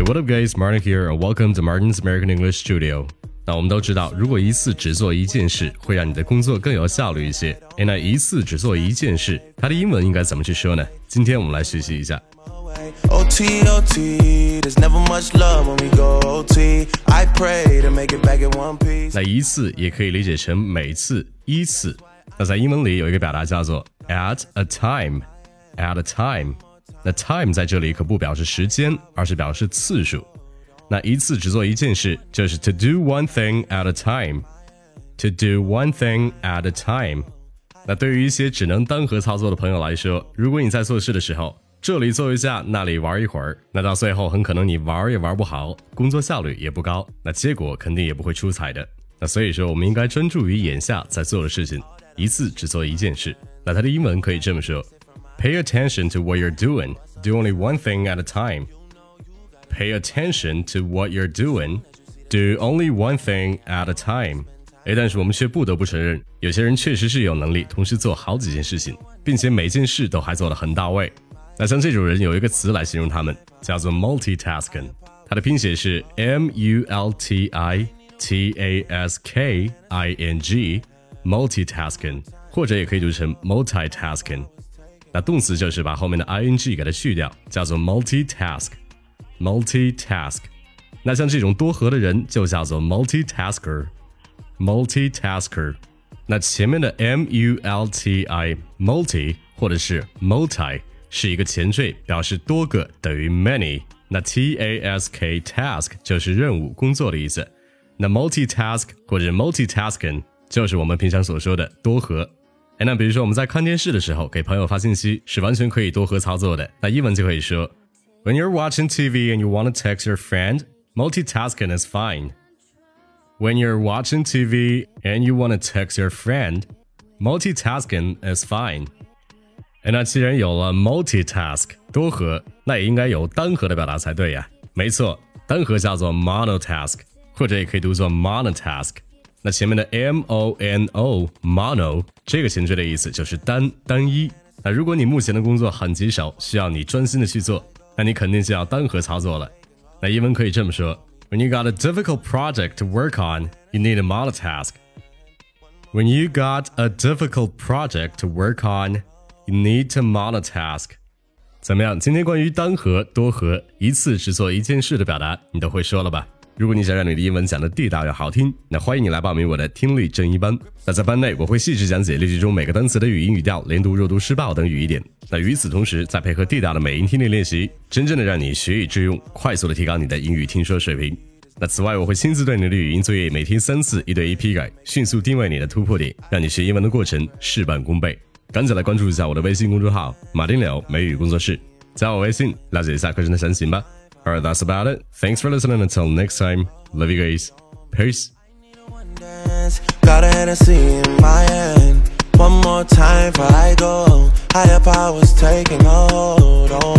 Hey, what up, guys? Martin here, and welcome to Martin's American English Studio. 那我们都知道，如果一次只做一件事，会让你的工作更有效率一些。哎，那一次只做一件事，它的英文应该怎么去说呢？今天我们来学习一下。OT, OT, there's never much love when we go OT. I pray to make it back in one piece. 那一次也可以理解成每次、依次。那在英文里有一个表达叫做 at a time，at a time。那 time 在这里可不表示时间，而是表示次数。那一次只做一件事，就是 to do one thing at a time。to do one thing at a time。那对于一些只能单核操作的朋友来说，如果你在做事的时候，这里做一下，那里玩一会儿，那到最后很可能你玩也玩不好，工作效率也不高，那结果肯定也不会出彩的。那所以说，我们应该专注于眼下在做的事情，一次只做一件事。那它的英文可以这么说 ：Pay attention to what you're doing. Do only one thing at a time. Pay attention to what you're doing. Do only one thing at a time. 哎，但是我们却不得不承认，有些人确实是有能力同时做好几件事情，并且每件事都还做得很到位。那像这种人有一个词来形容他们，叫做 multitasking。它的拼写是 m u l t i t a s k i n g，multitasking，或者也可以读成 multitasking。 那动词就是把后面的 i n g 给它去掉，叫做 multitask。multitask。那像这种多核的人就叫做 multitasker。multitasker。那前面的 m u l t i multi 或者是 multi 是一个前缀，表示多个等于 many。那 t a s k task 就是任务、工作的意思。那 multitask 或者 multitasking 就是我们平常所说的多核。哎，那比如说我们在看电视的时候给朋友发信息，是完全可以多核操作的。那英文就可以说，When you're watching TV and you want to text your friend, multitasking is fine. When you're watching TV and you want to text your friend, multitasking is fine. 哎，那既然有了 multitask 多核，那也应该有单核的表达才对呀。没错，单核叫做 monotask，或者也可以读作 monotask。 那前面的 m o n o mono 这个前缀的意思就是单单一。那如果你目前的工作很棘手，需要你专心的去做，那你肯定是要单核操作了。那英文可以这么说：When you got a difficult project to work on, you need a monotask. When you got a difficult project to work on, You need to monotask。怎么样？今天关于单核、多核、一次只做一件事的表达，你都会说了吧？ 如果你想让你的英文讲的地道又好听，那欢迎你来报名我的听力正一班。那在班内，我会细致讲解例句中每个单词的语音语调、连读、弱读、失爆等语义点。那与此同时，再配合地道的美音听力练习，真正的让你学以致用，快速的提高你的英语听说水平。那此外，我会亲自对你的语音作业每天三次，一对一批改，迅速定位你的突破点，让你学英文的过程事半功倍。赶紧来关注一下我的微信公众号“马丁柳美语工作室”，加我微信了解一下课程的详情吧。Alright, that's about it. Thanks for listening. Until next time, love you guys. Peace. Got a Hennessy in my hand. One more time I go. Higher powers taking hold. Oh.